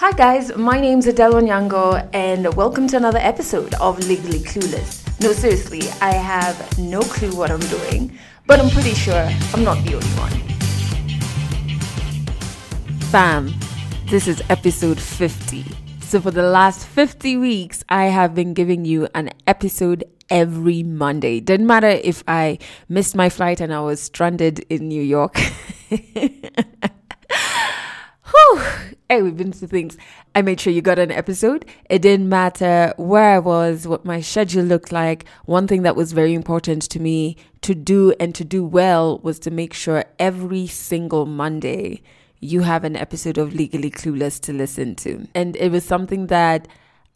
Hi guys, my name's Adele Onyango and welcome to another episode of Legally Clueless. No, seriously, I have no clue what I'm doing, but I'm pretty sure I'm not the only one. Fam, this is episode 50. So for the last 50 weeks, I have been giving you an episode every Monday. Didn't matter if I missed my flight and I was stranded in New York. Whew. Hey, we've been through things. I made sure you got an episode. It didn't matter where I was, what my schedule looked like. One thing that was very important to me to do and to do well was to make sure every single Monday you have an episode of Legally Clueless to listen to. And it was something that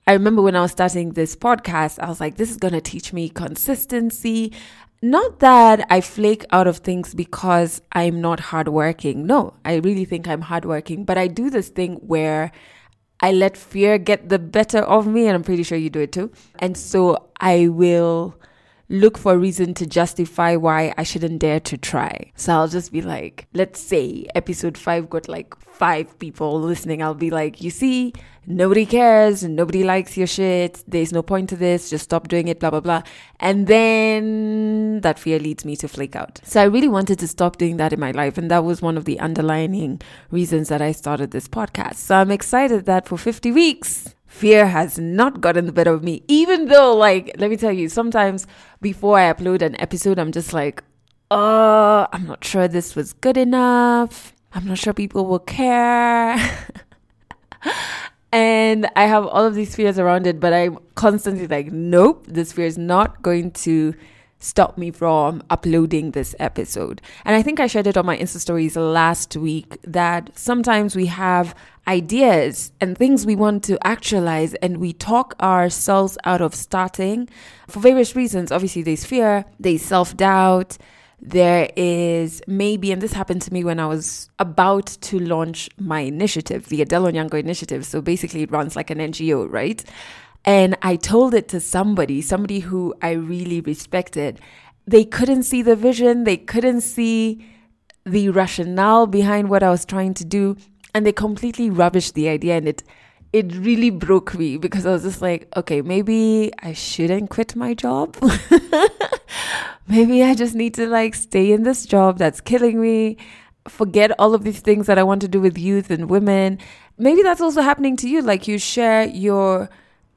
I remember when I was starting this podcast, I was like, this is going to teach me consistency. Not that I flake out of things because I'm not hardworking. No, I really think I'm hardworking, but I do this thing where I let fear get the better of me, and I'm pretty sure you do it too. And so I will look for a reason to justify why I shouldn't dare to try. So I'll just be like, let's say episode five got like five people listening. I'll be like, you see, nobody cares, nobody likes your shit, there's no point to this, just stop doing it, blah, blah, blah. And then that fear leads me to flake out. So I really wanted to stop doing that in my life. And that was one of the underlining reasons that I started this podcast. So I'm excited that for 50 weeks, fear has not gotten the better of me. Even though, like, let me tell you, sometimes before I upload an episode, I'm just like, oh, I'm not sure this was good enough. I'm not sure people will care. and I have all of these fears around it, but I'm constantly like, nope, this fear is not going to stop me from uploading this episode. And I think I shared it on my Insta stories last week that sometimes we have ideas and things we want to actualize and we talk ourselves out of starting for various reasons. Obviously, there's fear, there's self doubt. There is maybe, and this happened to me when I was about to launch my initiative, the Adele Onyango initiative. So basically, it runs like an NGO, right? And I told it to somebody, somebody who I really respected. They couldn't see the vision, they couldn't see the rationale behind what I was trying to do, and they completely rubbished the idea. And it it really broke me because I was just like, okay, maybe I shouldn't quit my job. maybe I just need to like stay in this job that's killing me, forget all of these things that I want to do with youth and women. Maybe that's also happening to you. Like you share your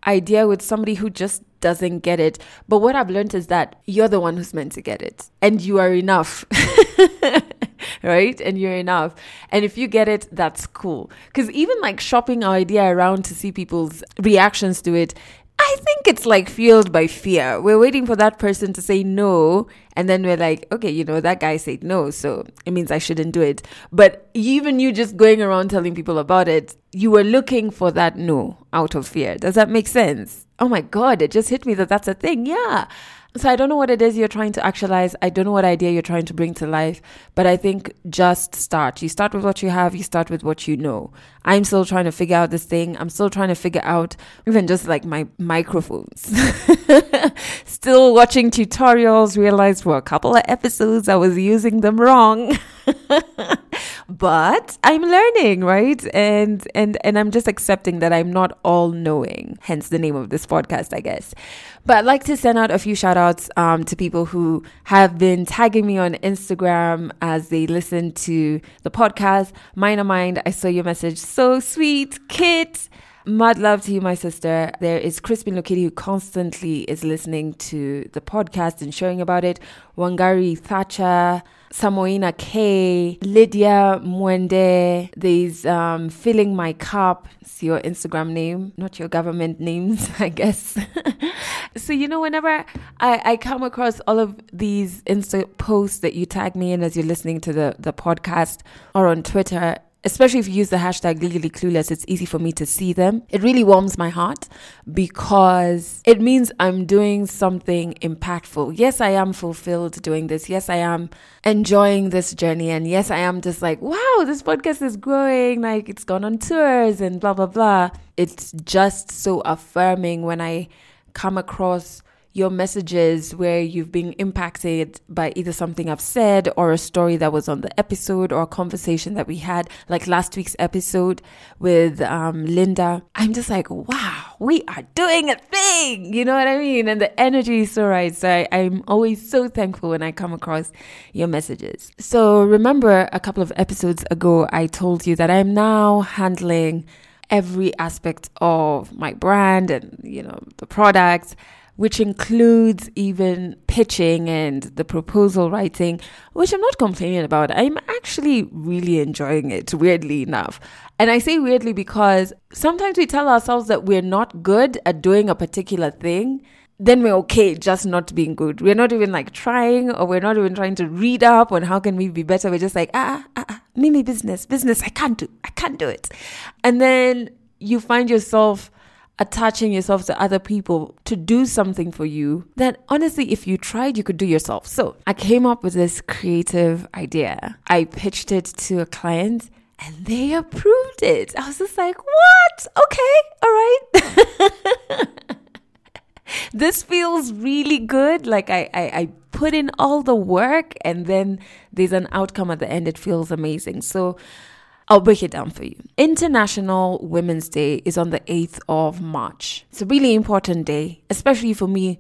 idea with somebody who just doesn't get it. But what I've learned is that you're the one who's meant to get it and you are enough. right? And you're enough. And if you get it, that's cool. Because even like shopping our idea around to see people's reactions to it, I think it's like fueled by fear. We're waiting for that person to say no. And then we're like, okay, you know, that guy said no. So it means I shouldn't do it. But even you just going around telling people about it, you were looking for that no out of fear. Does that make sense? Oh my God, it just hit me that that's a thing. Yeah. So I don't know what it is you're trying to actualize. I don't know what idea you're trying to bring to life, but I think just start. You start with what you have, you start with what you know. I'm still trying to figure out this thing. I'm still trying to figure out even just like my microphones. still watching tutorials, realized for a couple of episodes I was using them wrong. but I'm learning, right? And and and I'm just accepting that I'm not all knowing. Hence the name of this podcast, I guess. But I'd like to send out a few shout outs um, to people who have been tagging me on Instagram as they listen to the podcast. Minor Mind, I saw your message. So sweet. Kit. Mad love to you, my sister. There is Crispin Lokidi who constantly is listening to the podcast and sharing about it. Wangari Thatcher, Samoina K, Lydia Mwende. There's um, Filling My Cup. It's your Instagram name, not your government names, I guess. so, you know, whenever I, I come across all of these Insta posts that you tag me in as you're listening to the, the podcast or on Twitter, especially if you use the hashtag legally clueless, it's easy for me to see them. It really warms my heart because it means I'm doing something impactful. Yes, I am fulfilled doing this. Yes, I am enjoying this journey. And yes, I am just like, wow, this podcast is growing. Like it's gone on tours and blah, blah, blah. It's just so affirming when I come across your messages where you've been impacted by either something I've said or a story that was on the episode or a conversation that we had, like last week's episode with um, Linda. I'm just like, wow, we are doing a thing. You know what I mean? And the energy is so right. So I, I'm always so thankful when I come across your messages. So remember a couple of episodes ago, I told you that I'm now handling every aspect of my brand and, you know, the products which includes even pitching and the proposal writing, which I'm not complaining about. I'm actually really enjoying it, weirdly enough. And I say weirdly because sometimes we tell ourselves that we're not good at doing a particular thing. Then we're okay just not being good. We're not even like trying, or we're not even trying to read up on how can we be better. We're just like, ah, ah, ah, Mimi business, business. I can't do, I can't do it. And then you find yourself attaching yourself to other people to do something for you that honestly, if you tried, you could do yourself. So I came up with this creative idea. I pitched it to a client and they approved it. I was just like, what? Okay, all right. this feels really good. Like I, I, I put in all the work and then there's an outcome at the end. It feels amazing. So I'll break it down for you. International Women's Day is on the 8th of March. It's a really important day, especially for me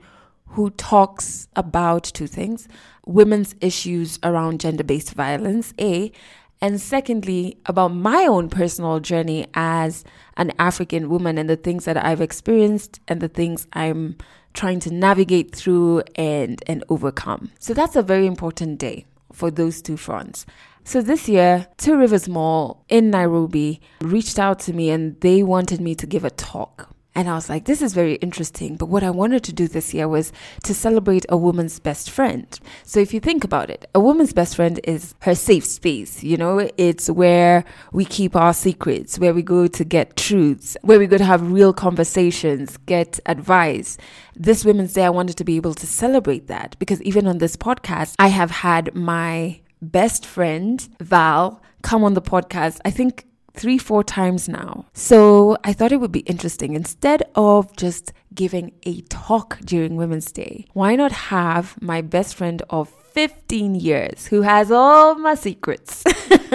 who talks about two things women's issues around gender based violence, A, and secondly, about my own personal journey as an African woman and the things that I've experienced and the things I'm trying to navigate through and, and overcome. So that's a very important day for those two fronts. So this year, Two Rivers Mall in Nairobi reached out to me and they wanted me to give a talk. And I was like, this is very interesting. But what I wanted to do this year was to celebrate a woman's best friend. So if you think about it, a woman's best friend is her safe space. You know, it's where we keep our secrets, where we go to get truths, where we go to have real conversations, get advice. This Women's Day, I wanted to be able to celebrate that because even on this podcast, I have had my best friend, Val, come on the podcast, I think three, four times now. So I thought it would be interesting. Instead of just giving a talk during Women's Day, why not have my best friend of 15 years who has all my secrets,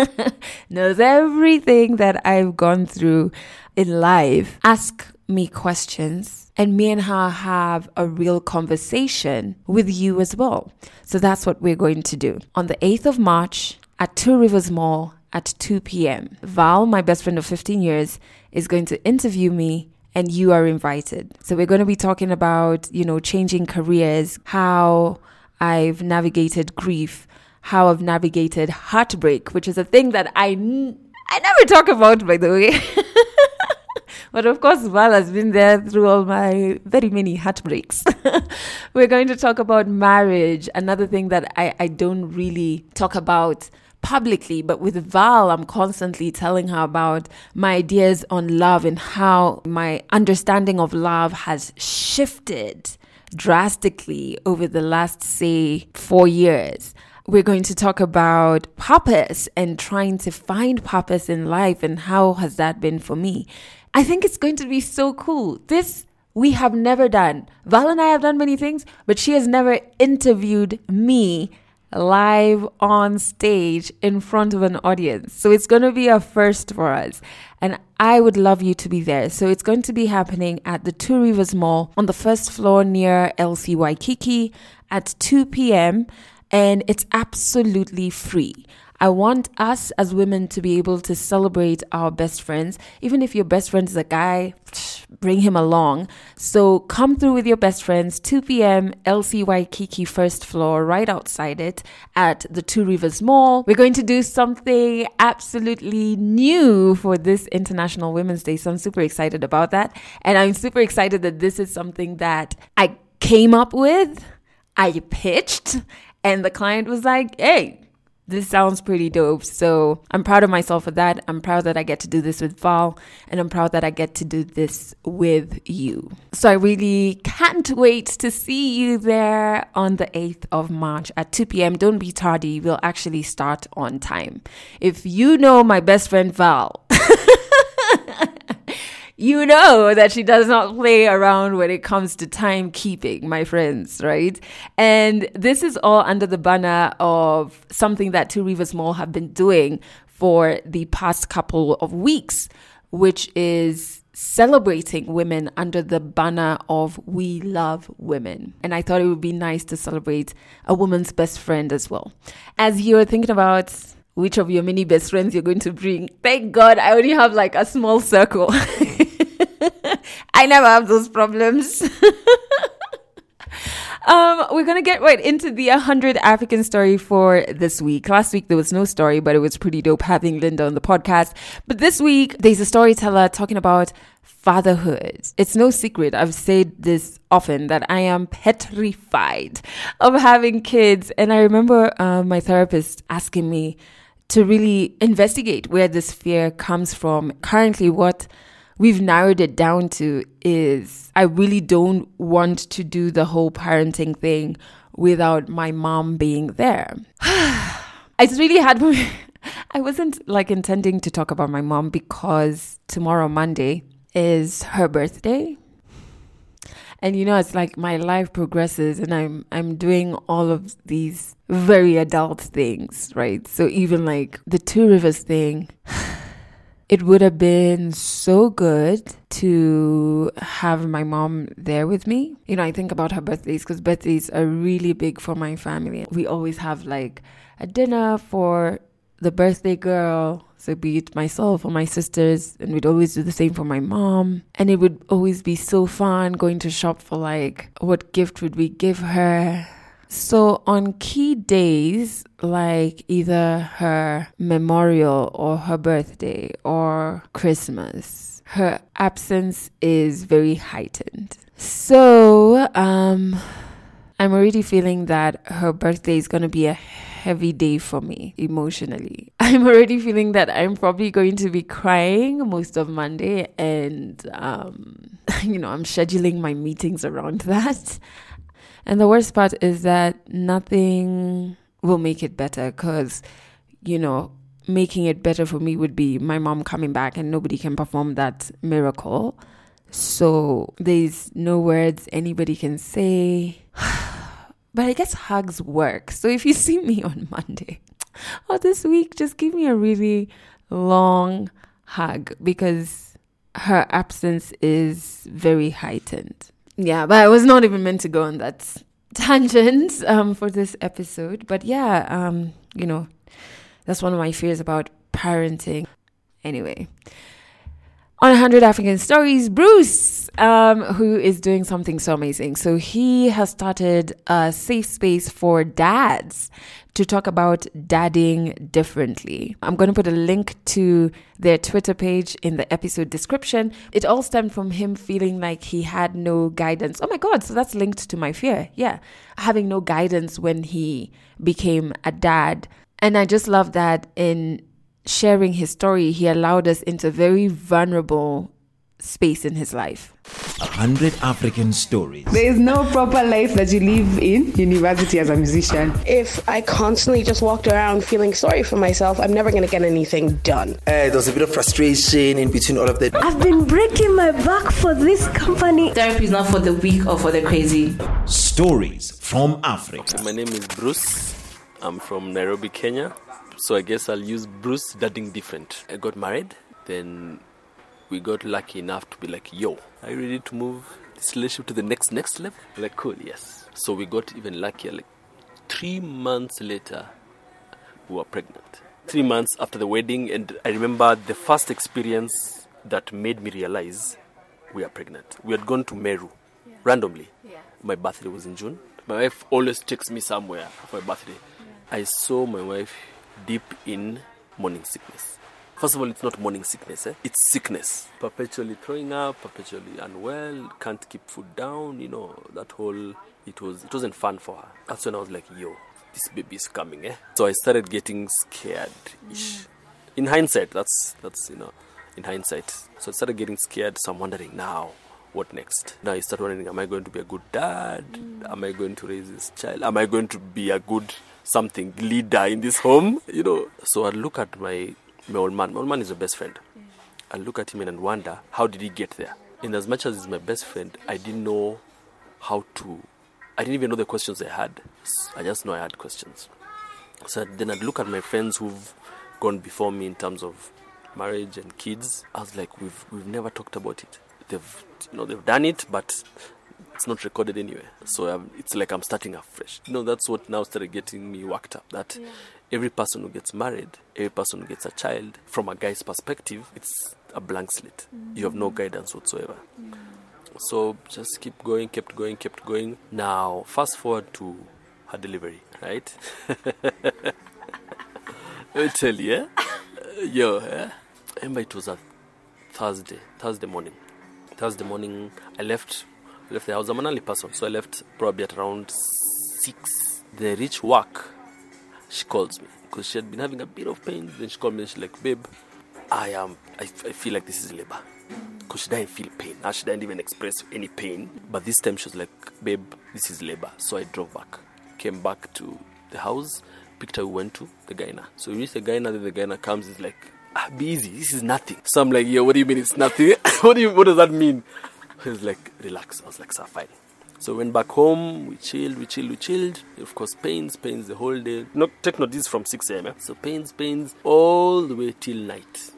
knows everything that I've gone through in life, ask me questions and me and her have a real conversation with you as well. So that's what we're going to do. On the 8th of March at Two Rivers Mall at 2 p.m., Val, my best friend of 15 years, is going to interview me and you are invited. So we're going to be talking about, you know, changing careers, how I've navigated grief, how I've navigated heartbreak, which is a thing that I n- I never talk about by the way. But of course, Val has been there through all my very many heartbreaks. We're going to talk about marriage, another thing that I, I don't really talk about publicly, but with Val, I'm constantly telling her about my ideas on love and how my understanding of love has shifted drastically over the last, say, four years. We're going to talk about purpose and trying to find purpose in life and how has that been for me. I think it's going to be so cool. This we have never done. Val and I have done many things, but she has never interviewed me live on stage in front of an audience. So it's going to be a first for us. And I would love you to be there. So it's going to be happening at the Two Rivers Mall on the first floor near LC Waikiki at 2 p.m. And it's absolutely free. I want us as women to be able to celebrate our best friends. Even if your best friend is a guy, bring him along. So come through with your best friends, 2 p.m., LC Waikiki first floor, right outside it at the Two Rivers Mall. We're going to do something absolutely new for this International Women's Day. So I'm super excited about that. And I'm super excited that this is something that I came up with, I pitched, and the client was like, hey, this sounds pretty dope. So I'm proud of myself for that. I'm proud that I get to do this with Val, and I'm proud that I get to do this with you. So I really can't wait to see you there on the 8th of March at 2 p.m. Don't be tardy. We'll actually start on time. If you know my best friend Val, you know that she does not play around when it comes to timekeeping, my friends, right? And this is all under the banner of something that Two Rivers Mall have been doing for the past couple of weeks, which is celebrating women under the banner of We Love Women. And I thought it would be nice to celebrate a woman's best friend as well. As you're thinking about which of your many best friends you're going to bring, thank God I only have like a small circle. I never have those problems. Um, we're gonna get right into the 100 African story for this week. Last week there was no story, but it was pretty dope having Linda on the podcast. But this week there's a storyteller talking about fatherhood. It's no secret. I've said this often that I am petrified of having kids, and I remember uh, my therapist asking me to really investigate where this fear comes from. Currently, what we've narrowed it down to is I really don't want to do the whole parenting thing without my mom being there. it's really hard for me. I wasn't like intending to talk about my mom because tomorrow, Monday, is her birthday. And you know, it's like my life progresses and I'm I'm doing all of these very adult things, right? So even like the Two Rivers thing it would have been so good to have my mom there with me. You know, I think about her birthdays because birthdays are really big for my family. We always have like a dinner for the birthday girl. So be it myself or my sisters, and we'd always do the same for my mom. And it would always be so fun going to shop for like what gift would we give her? So on key days, like either her memorial or her birthday or Christmas, her absence is very heightened. So, um, I'm already feeling that her birthday is going to be a heavy day for me emotionally. I'm already feeling that I'm probably going to be crying most of Monday, and, um, you know, I'm scheduling my meetings around that. And the worst part is that nothing will make it better because, you know, making it better for me would be my mom coming back and nobody can perform that miracle. So there's no words anybody can say. but I guess hugs work. So if you see me on Monday or this week, just give me a really long hug because her absence is very heightened. Yeah, but I was not even meant to go on that tangent um, for this episode. But yeah, um, you know, that's one of my fears about parenting. Anyway, on 100 African Stories, Bruce, um, who is doing something so amazing. So he has started a safe space for dads to talk about dadding differently. I'm going to put a link to their Twitter page in the episode description. It all stemmed from him feeling like he had no guidance. Oh my God, so that's linked to my fear. Yeah, having no guidance when he became a dad. And I just love that in sharing his story, he allowed us into a very vulnerable space in his life. A hundred African stories. There is no proper life that you live in university as a musician. If I constantly just walked around feeling sorry for myself, I'm never going to get anything done. Uh, there was a bit of frustration in between all of that. I've been breaking my back for this company. Therapy is not for the weak or for the crazy. Stories from Africa. My name is Bruce. I'm from Nairobi, Kenya. So I guess I'll use Bruce dating different. I got married, then we got lucky enough to be like, yo, are you ready to move this relationship to the next next level? Like, cool, yes. So we got even luckier. Like three months later, we were pregnant. Three months after the wedding, and I remember the first experience that made me realize we are pregnant. We had gone to Meru yeah. randomly. Yeah. My birthday was in June. My wife always takes me somewhere for my birthday. Yeah. I saw my wife deep in morning sickness. First of all, it's not morning sickness, eh? it's sickness. Perpetually throwing up, perpetually unwell, can't keep food down, you know, that whole, it, was, it wasn't fun for her. That's when I was like, yo, this baby is coming, eh? So I started getting scared ish. In hindsight, that's, that's, you know, in hindsight. So I started getting scared, so I'm wondering now, what next? Now you start wondering, am I going to be a good dad? Am I going to raise this child? Am I going to be a good something leader in this home? You know. So I look at my my old man. My old man is a best friend. I look at him and wonder, how did he get there? In as much as he's my best friend, I didn't know how to. I didn't even know the questions I had. I just know I had questions. So then I'd look at my friends who've gone before me in terms of marriage and kids. I was like, we've we've never talked about it. They've you know they've done it, but it's not recorded anywhere. So i it's like I'm starting afresh. You know, that's what now started getting me worked up. That every person who gets married, every person who gets a child, from a guy's perspective, it's a blank slate. You have no guidance whatsoever. So just keep going, kept going, kept going. Now, fast forward to her delivery, right? Let me tell you, eh? yo, eh? I remember it was a Thursday, Thursday morning. Thursday morning, I left, left the house. I'm an early person, so I left probably at around six. Then reach work. She calls me because she had been having a bit of pain. Then she called me and she's like, "Babe, I am. I, I feel like this is labor." Because she didn't feel pain. Now she didn't even express any pain. But this time she was like, "Babe, this is labor." So I drove back, came back to the house, picked her. We went to the gyna. So we reached the gyna. Then the gyna comes. Is like, ah, "Be easy. This is nothing." So I'm like, "Yeah, what do you mean it's nothing? what do you? What does that mean?" He was like, "Relax." I was like, "Sir, fine." So went back home, we chilled, we chilled, we chilled. Of course, pains, pains the whole day. No, take note, this is from 6 a.m. eh? So pains, pains all the way till night.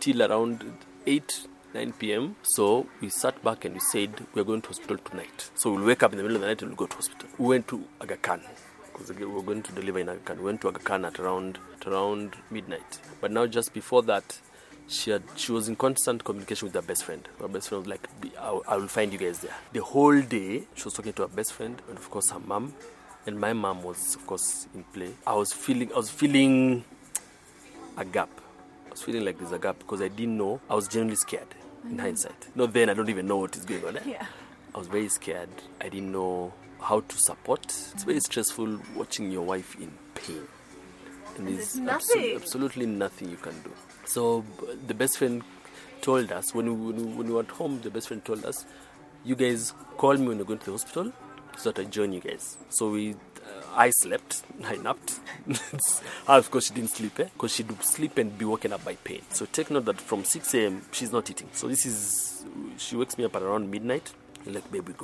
Till around 8, 9 p.m. So we sat back and we said, we're going to hospital tonight. So we'll wake up in the middle of the night and we'll go to hospital. We went to Aga Khan. Because we were going to deliver in Aga Khan. We went to Aga Khan at around, at around midnight. But now just before that, she had she was in constant communication with her best friend. Her best friend was like, I will- find you guys there." The whole day, she was talking to her best friend and of course her mom, and my mom was of course in play. I was feeling I was feeling a gap. I was feeling like there's a gap because I didn't know. I was genuinely scared. In hindsight, not then I don't even know what is going on. eh? Yeah. I was very scared. I didn't know how to support. It's very stressful watching your wife in pain. And there's abso- nothing. absolutely nothing you can do. So the best friend told us when we, when we, were at home. The best friend told us, "You guys call me when you're going to the hospital, so that I join you guys." So we, uh, I slept, I napped. Of course, she didn't sleep, eh? Because she'd sleep and be woken up by pain. So take note that from 6 a.m. she's not eating. So this is, she wakes me up at around midnight. Like, babe, we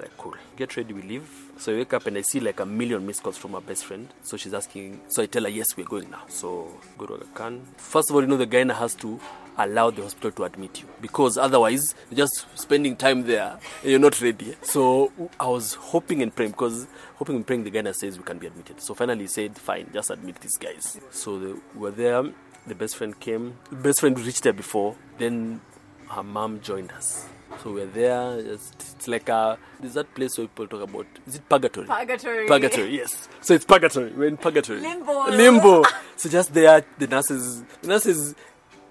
like, cool. Get ready, we leave. So I wake up and I see like a million missed calls from my best friend. So she's asking, so I tell her, yes, we're going now. So go to Aga Khan. First of all, you know, the guy has to allow the hospital to admit you because otherwise just spending time there and you're not ready. So I was hoping and praying because hoping and praying the guy says we can be admitted. So finally he said, fine, just admit these guys. So they were there. The best friend came. The best friend reached there before. Then her mom joined us. So we're there. Just, it's like a, there's that place where people talk about. Is it purgatory? Purgatory. Purgatory, yes. So it's purgatory. We're in purgatory. Limbo. Limbo. so just there, the nurses, the nurses,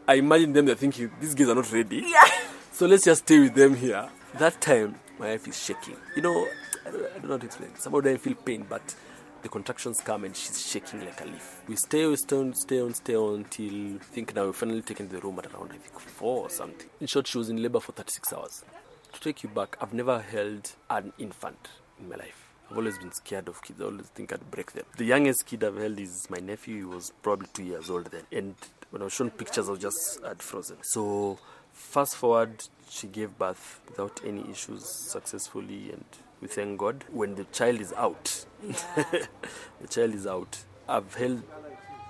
I imagine them, they're thinking, these guys are not ready. Yeah. So let's just stay with them here. That time, my wife is shaking. You know, I don't, I don't know how to explain. Somehow I feel pain, but the contractions come and she's shaking like a leaf. We stay, we stay on, stay on, stay on till I think now we're finally taken the room at around I think four or something. In short, she was in labor for 36 hours. To take you back, I've never held an infant in my life. I've always been scared of kids. I always think I'd break them. The youngest kid I've held is my nephew. He was probably two years old then. And when I was shown pictures, I was just had frozen. So fast forward, she gave birth without any issues successfully, and we thank God. When the child is out, the child is out. I've held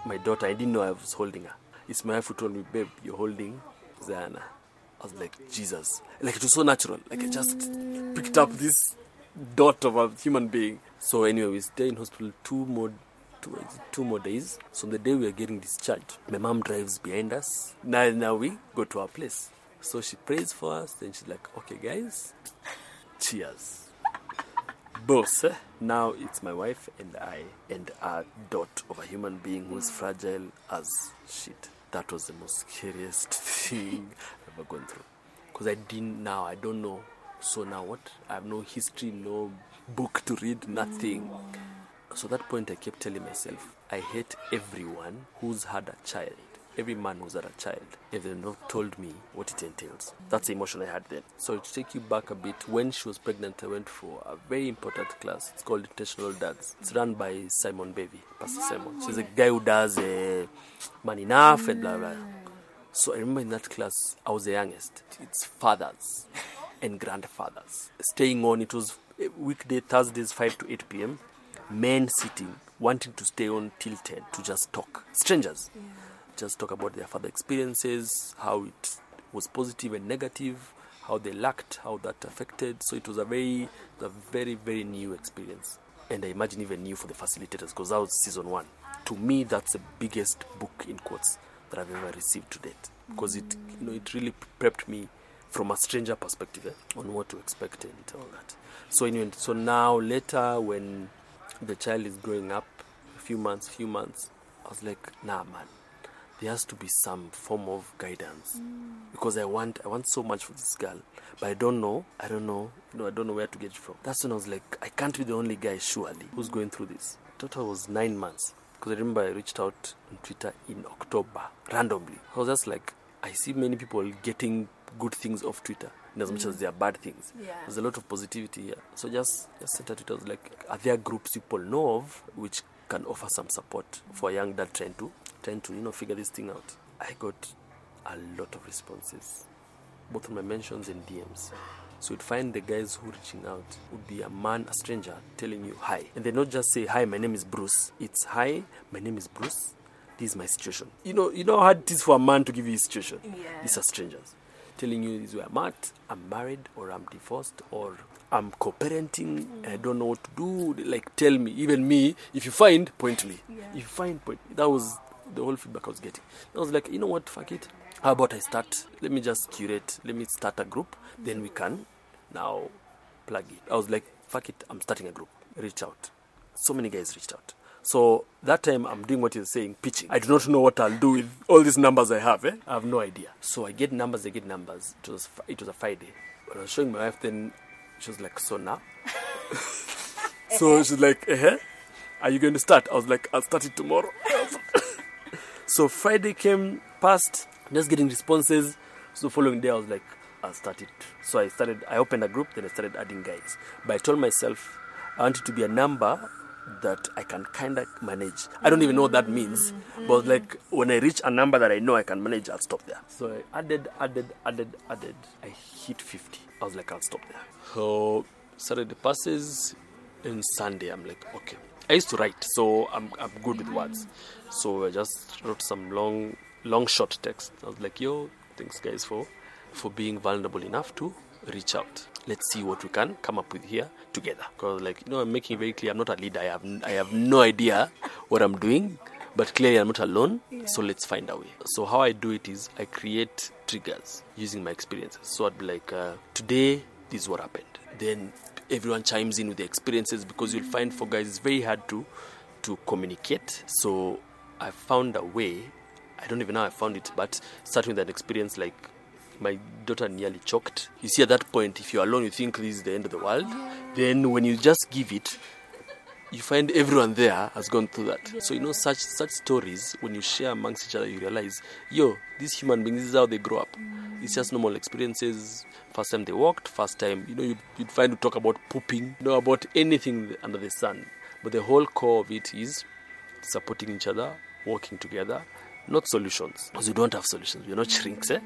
my daughter. I didn't know I was holding her. It's my wife who told me, "Babe, you're holding Zana." I was like, Jesus. Like, it was so natural. Like, I just picked up this dot of a human being. So, anyway, we stay in hospital two more. Two, two more days. So on the day we are getting discharged, my mom drives behind us. Now, now we go to our place. So she prays for us. Then she's like, "Okay, guys, cheers." Boss, now it's my wife and I and a dot of a human being who's fragile as shit. That was the most scariest thing I've ever gone through. Because I didn't now, I don't know. So now what? I have no history, no book to read, nothing. So at that point, I kept telling myself, I hate everyone who's had a child. Every man who's had a child, if they've not told me what it entails. That's the emotion I had then. So to take you back a bit, when she was pregnant, I went for a very important class. It's called Intentional Dads. It's run by Simon Mbevi, Pastor Simon. She's a guy who does uh, Man Enough and blah blah. So I remember in that class, I was the youngest. It's fathers and grandfathers. Staying on, it was a weekday, Thursdays, 5 to 8 p.m. Men sitting, wanting to stay on till 10 to just talk. Strangers. Just talk about their father experiences, how it was positive and negative, how they lacked, how that affected. So it was a very, a very, very new experience. And I imagine even new for the facilitators because that was season one. To me, that's the biggest book in quotes that I've ever received to date because it, you know, it really prepped me from a stranger perspective eh, on what to expect and all that. So anyway, so now later when the child is growing up, a few months, few months, I was like, nah, man, there has to be some form of guidance because I want, I want so much for this girl, but I don't know, I don't know, you know, I don't know where to get it from. That's when I was like, I can't be the only guy, surely, who's going through this. Total was nine months because I remember I reached out on Twitter in October randomly. I was just like, I see many people getting good things off Twitter in as much as mm. they are bad things. There's a lot of positivity here. So just, just sent a Twitter, I was like, are there groups people know of which can offer some support for a young dad trying to, trying to, you know, figure this thing out? I got a lot of responses, both on my mentions and DMs. So you'd find the guys who reaching out would be a man, a stranger, telling you hi. And they not just say, Hi, my name is Bruce. It's hi, my name is Bruce. This is my situation. You know, you know how hard it is for a man to give you his situation. These are strangers. Telling you this is where I'm at, I'm married or I'm divorced or I'm co-parenting, I mm. don't know what to do. Like tell me, even me, if you find, point me. If you find point that was the whole feedback I was getting. I was like, you know what, fuck it. How about I start? Let me just curate. Let me start a group. Then we can now plug it. I was like, fuck it. I'm starting a group. Reach out. So many guys reached out. So that time I'm doing what you're saying, pitching. I do not know what I'll do with all these numbers I have. Eh? I have no idea. So I get numbers. I get numbers. It was it was a Friday. When I was showing my wife, then she was like, so now. so she's like, eh? Are you going to start? I was like, I'll start it tomorrow. So Friday came past, just getting responses. So following day I was like, I started. So I started I opened a group, then I started adding guys. But I told myself I want it to be a number that I can kinda manage. I don't even know what that means. But like when I reach a number that I know I can manage, I'll stop there. So I added, added, added, added. I hit fifty. I was like, I'll stop there. So the passes and Sunday I'm like, okay. I used to write, so I'm I'm good with words. So I just wrote some long long short text. I was like, yo, thanks guys for for being vulnerable enough to reach out. Let's see what we can come up with here together. Because like you know, I'm making it very clear I'm not a leader. I have I have no idea what I'm doing. But clearly, I'm not alone, so let's find a way. So, how I do it is I create triggers using my experiences. So, I'd be like, uh, today, this is what happened. Then everyone chimes in with their experiences because you'll find for guys it's very hard to to communicate. So I found a way. I don't even know how I found it, but starting with an experience like my daughter nearly choked. You see, at that point, if you're alone, you think this is the end of the world. Then when you just give it, you find everyone there has gone through that. So you know such such stories when you share amongst each other, you realize, yo, these human beings, this is how they grow up. It's just normal experiences. First time they walked, first time, you know, you'd, you'd find to talk about pooping, you know, about anything under the sun. But the whole core of it is supporting each other, working together, not solutions. Because we don't have solutions. We're not shrinks, eh?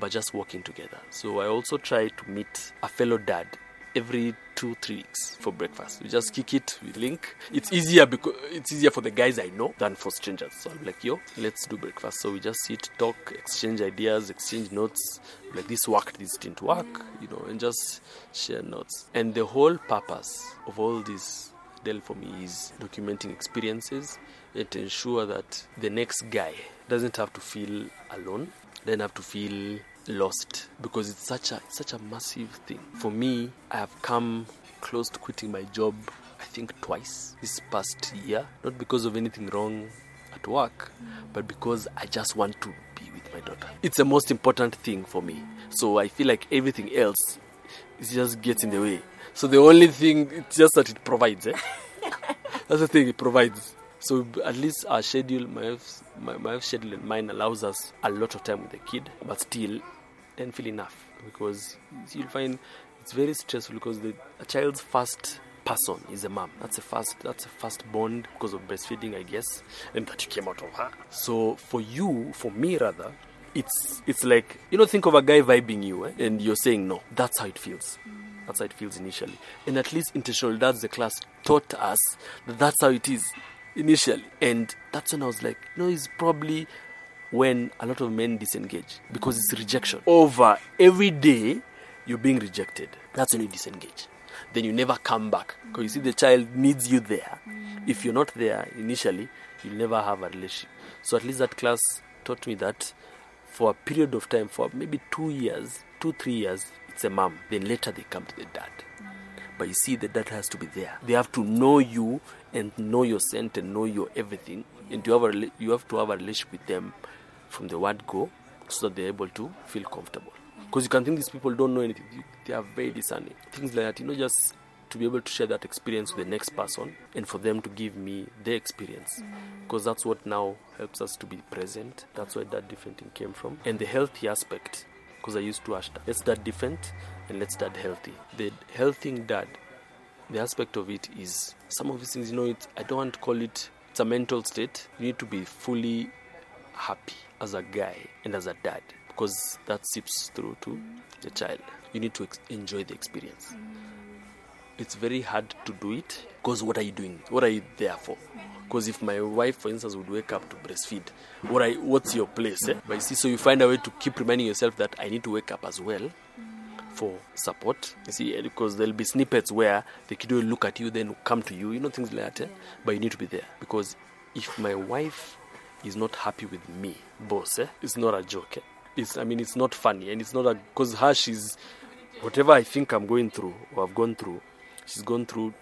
But just working together. So I also try to meet a fellow dad every two three weeks for breakfast. We just kick it we link. It's easier because it's easier for the guys i know than for strangers. So i'm like yo let's do breakfast. So we just sit talk exchange ideas exchange notes. Like this worked this didn't work you know and just share notes. And the whole purpose of all this deal for me is documenting experiences. And to ensure that the next guy doesn't have to feel alone. Doesn't have to feel lost because it's such a such a massive thing. For me, I have come close to quitting my job I think twice this past year, not because of anything wrong at work, but because I just want to be with my daughter. It's the most important thing for me. So I feel like everything else it just gets in the way. So the only thing it's just that it provides, eh? That's the thing it provides. So at least our schedule, my wife's, my, my wife's schedule and mine allows us a lot of time with the kid, but still don't feel enough because you'll find it's very stressful because the a child's first person is a mom. That's a first that's a first bond because of breastfeeding, I guess, and that you came out of her. So for you, for me rather, it's it's like you know think of a guy vibing you eh? and you're saying no that's how it feels that's how it feels initially and at least intentional dads the class taught us that that's how it is initially and that's when i was like no, it's probably when a lot of men disengage because it's rejection. Over every day you're being rejected. That's when you disengage. Then you never come back. Because you see the child needs you there. Mm. If you're not there initially you'll never have a relationship. So at least that class taught me that for a period of time for maybe two years two three years it's a mom. Then later they come to the dad. Mm. But you see the dad has to be there. They have to know you and know your scent and know your everything. And you have a, you have to have a relationship with them from the word go so that they're able to feel comfortable. Because you can think these people don't know anything. They are very discerning. Things like that you know just to be able to share that experience with the next person and for them to give me their experience. Mm. Because that's what now helps us to be present. That's where that different thing came from. And the healthy aspect because i used to hashtag let's start different and let's start healthy. The healthy dad the aspect of it is some of these things you know it i don't want to call it it's a mental state. You need to be fully happy as a guy and as a dad because that seeps through to the child you need to ex- enjoy the experience it's very hard to do it because what are you doing what are you there for because if my wife for instance would wake up to breastfeed what I, what's your place eh? but you see so you find a way to keep reminding yourself that i need to wake up as well for support. You see, eh, because there'll be snippets where the kid will look at you, then come to you, you know, things like that. eh? But you need to be there because if my wife is not happy with me, boss, eh, it's not a joke. Eh? It's, I mean, it's not funny, and it's not a because her she's whatever I think I'm going through or I've gone through, she's gone through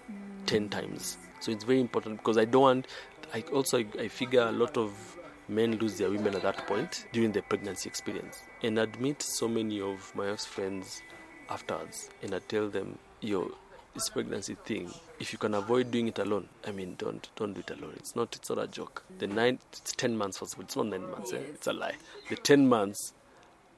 ten times. So it's very important because I don't want. I also I, figure a lot of men lose their women at that point during the pregnancy experience. And I'd meet so many of my friends afterwards, and I tell them, "Yo, this pregnancy thing. If you can avoid doing it alone, I mean, don't don't do it alone. It's not it's not a joke. The nine, it's ten months first of all. It's not nine months. Eh? It's a lie. The ten months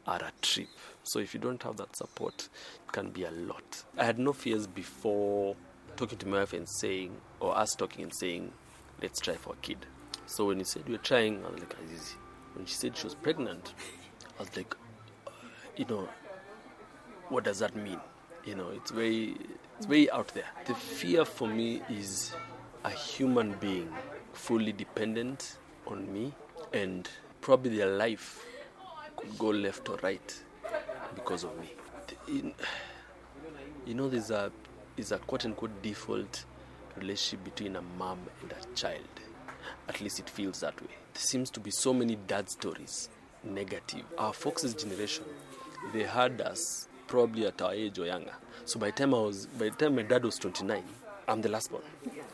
are a trip. So if you don't have that support, it can be a lot. I had no fears before talking to my wife and saying, or us talking and saying, let's try for a kid. So when you said we're trying, I was like, Azizi. When she said she was pregnant, I was like, you know, what does that mean? You know, it's very, it's very out there. The fear for me is a human being fully dependent on me, and probably their life could go left or right because of me. You know, there's a is a quote unquote default relationship between a mom and a child. At least it feels that way. There seems to be so many dad stories, negative. Our Fox's generation, they had us probably at our age or younger. So by the time I was, by the time my dad was 29, I'm the last born.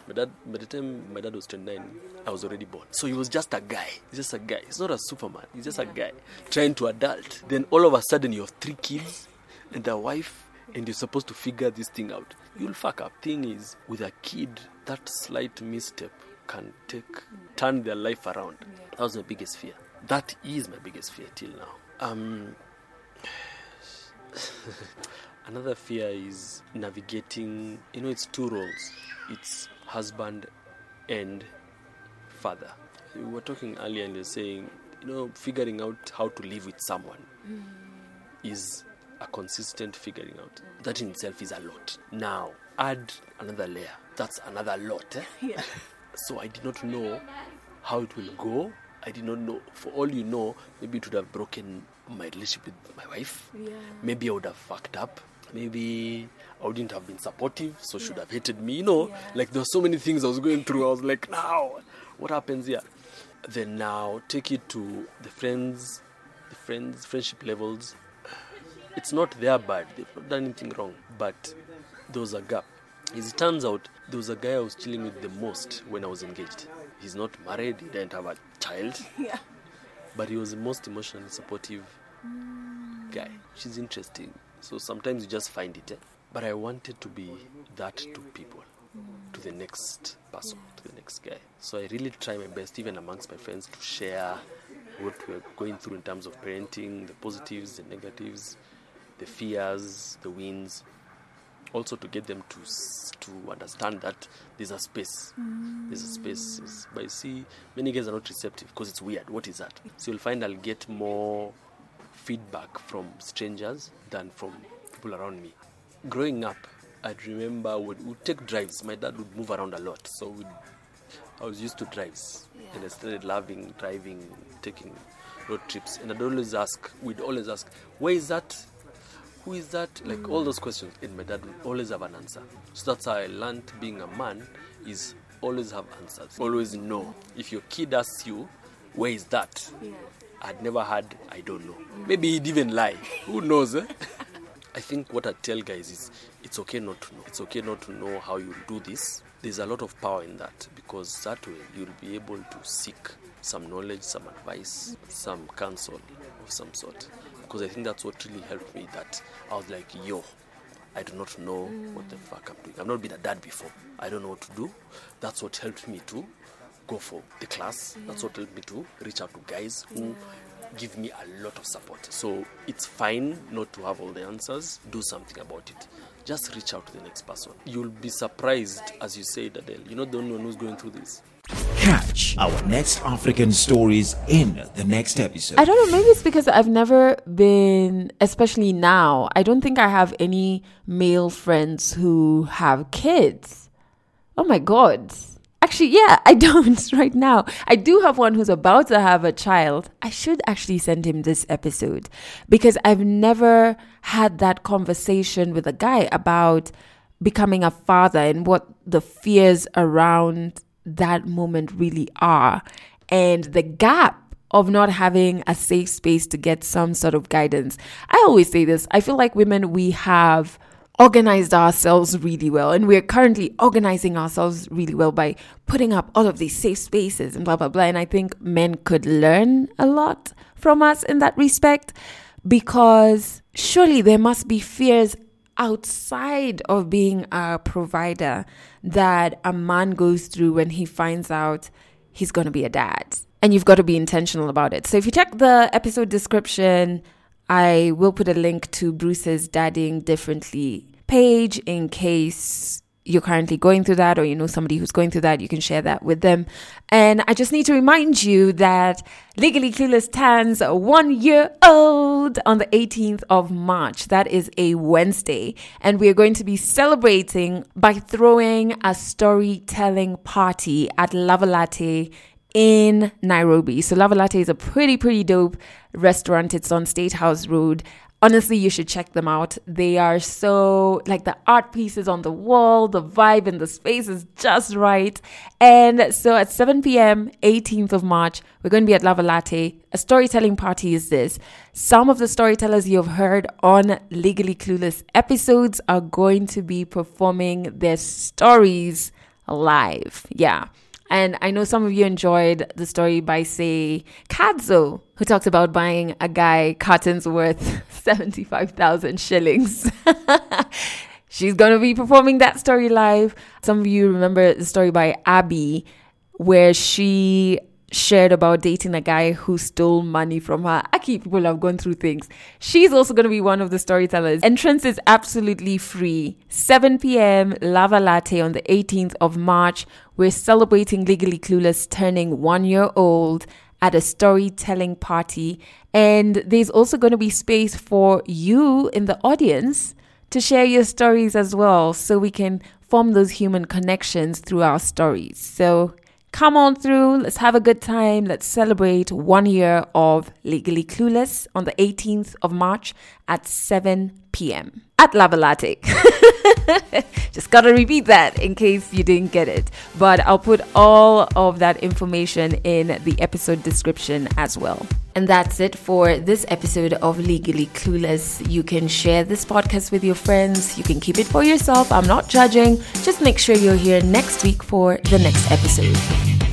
My dad, by the time my dad was 29, I was already born. So he was just a guy. He's just a guy. He's not a Superman. He's just a guy trying to adult. Then all of a sudden you have three kids and a wife, and you're supposed to figure this thing out. You'll fuck up. Thing is, with a kid, that slight misstep can take turn their life around. That was my biggest fear. That is my biggest fear till now. Um, another fear is navigating. You know, it's two roles. It's husband and father. We were talking earlier, and you're saying, you know, figuring out how to live with someone is a consistent figuring out. That in itself is a lot. Now, add another layer. That's another lot. Eh? so I did not know how it will go. I did not know. For all you know, maybe it would have broken my relationship with my wife. Yeah. Maybe I would have fucked up. Maybe I wouldn't have been supportive, so should have hated me. You know, like there were so many things I was going through. I was like, now, what happens here? Then now, take it to the friends, the friends, friendship levels it's not their bad. They've not done anything wrong. But there was a gap. As it turns out, there was a guy I was chilling with the most when I was engaged. He's not married, he didn't have a child. Yeah. But he was the most emotionally supportive guy. She's interesting. So sometimes you just find it. Eh? But I wanted to be that to people, to the next person, to the next guy. So I really try my best, even amongst my friends, to share what we're going through in terms of parenting, the positives, the negatives, the fears, the wins. Also to get them to to understand that there's a space. There's a space. But you see, many guys are not receptive because it's weird. What is that? So you'll find I'll get more feedback from strangers than from people around me. Growing up, I'd remember when we'd take drives. My dad would move around a lot, so we'd, I was used to drives, and I started loving driving, taking road trips. And I'd always ask, we'd always ask, where is that? Who is that? Like all those questions, and my dad would always have an answer. So that's how I learned being a man is always have answers. Always know. If your kid asks you, where is that? I'd never had, I don't know. Maybe he'd even lie. Who knows? Eh? I think what I tell guys is it's okay not to know. It's okay not to know how you do this. There's a lot of power in that because that way you'll be able to seek some knowledge, some advice, some counsel of some sort. Because I think that's what really helped me. That I was like, yo, I do not know what the fuck I'm doing. I've not been a dad before. I don't know what to do. That's what helped me to go for the class. That's what helped me to reach out to guys who give me a lot of support. So it's fine not to have all the answers. Do something about it. Just reach out to the next person. You'll be surprised, as you said, Adelle. You're not the only one who's going through this. Catch our next African stories in the next episode. I don't know. Maybe it's because I've never been, especially now. I don't think I have any male friends who have kids. Oh my god. Actually, yeah, I don't right now. I do have one who's about to have a child. I should actually send him this episode because I've never had that conversation with a guy about becoming a father and what the fears around that moment really are and the gap of not having a safe space to get some sort of guidance. I always say this I feel like women, we have organized ourselves really well and we're currently organizing ourselves really well by putting up all of these safe spaces and blah blah blah and i think men could learn a lot from us in that respect because surely there must be fears outside of being a provider that a man goes through when he finds out he's going to be a dad. And you've got to be intentional about it. So if you check the episode description, I will put a link to Bruce's Dadding Differently page in case you're currently going through that or you know somebody who's going through that, you can share that with them. And I just need to remind you that Legally Clueless turns one year old on the 18th of March. That is a Wednesday. And we are going to be celebrating by throwing a storytelling party at Lava Latte in Nairobi. So Lava Latte is a pretty, pretty dope restaurant. It's on State House Road. Honestly, you should check them out. They are so like the art pieces on the wall, the vibe in the space is just right. And so at 7 p.m., 18th of March, we're going to be at Lava Latte. A storytelling party is this. Some of the storytellers you've heard on Legally Clueless episodes are going to be performing their stories live. Yeah. And I know some of you enjoyed the story by, say, Kadzo, who talked about buying a guy cartons worth 75,000 shillings. She's going to be performing that story live. Some of you remember the story by Abby, where she shared about dating a guy who stole money from her. Aki, people have gone through things. She's also going to be one of the storytellers. Entrance is absolutely free. 7 p.m. Lava Latte on the 18th of March. We're celebrating Legally Clueless turning one year old at a storytelling party. And there's also going to be space for you in the audience to share your stories as well so we can form those human connections through our stories. So Come on through. Let's have a good time. Let's celebrate one year of Legally Clueless on the 18th of March at 7 p.m. at Lava Latte. Just gotta repeat that in case you didn't get it. But I'll put all of that information in the episode description as well. And that's it for this episode of Legally Clueless. You can share this podcast with your friends. You can keep it for yourself. I'm not judging. Just make sure you're here next week for the next episode.